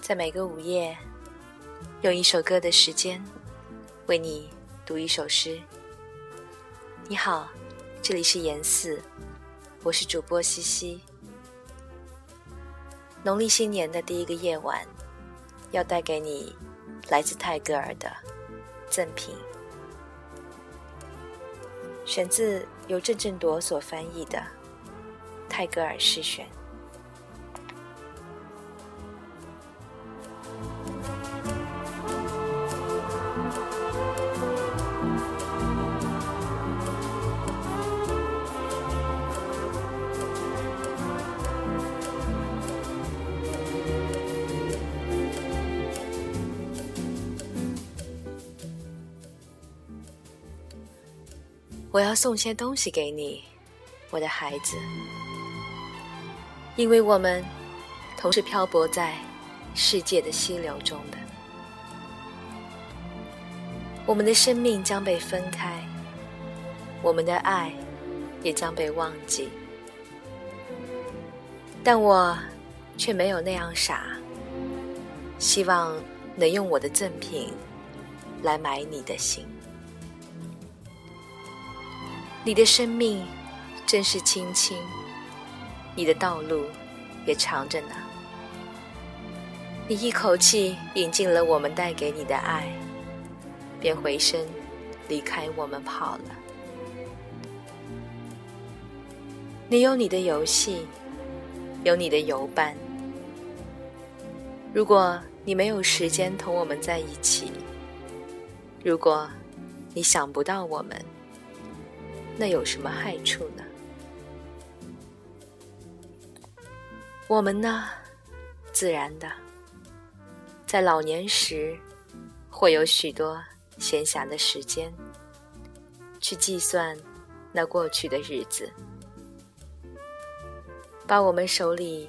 在每个午夜，用一首歌的时间，为你读一首诗。你好，这里是严四，我是主播西西。农历新年的第一个夜晚，要带给你来自泰戈尔的赠品，选自由郑振铎所翻译的《泰戈尔诗选》。我要送些东西给你，我的孩子，因为我们同是漂泊在世界的溪流中的，我们的生命将被分开，我们的爱也将被忘记，但我却没有那样傻，希望能用我的赠品来买你的心。你的生命真是青青，你的道路也长着呢。你一口气饮尽了我们带给你的爱，便回身离开我们跑了。你有你的游戏，有你的游伴。如果你没有时间同我们在一起，如果你想不到我们。那有什么害处呢？我们呢，自然的，在老年时，会有许多闲暇的时间，去计算那过去的日子，把我们手里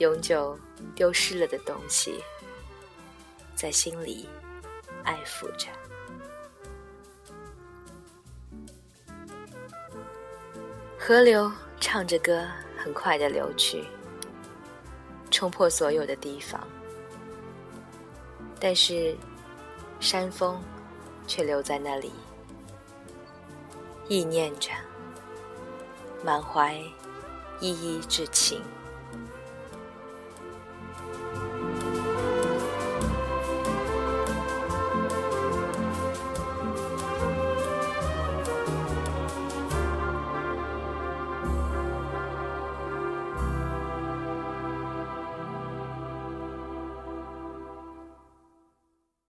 永久丢失了的东西，在心里爱抚着。河流唱着歌，很快的流去，冲破所有的地方。但是，山峰却留在那里，意念着，满怀依依之情。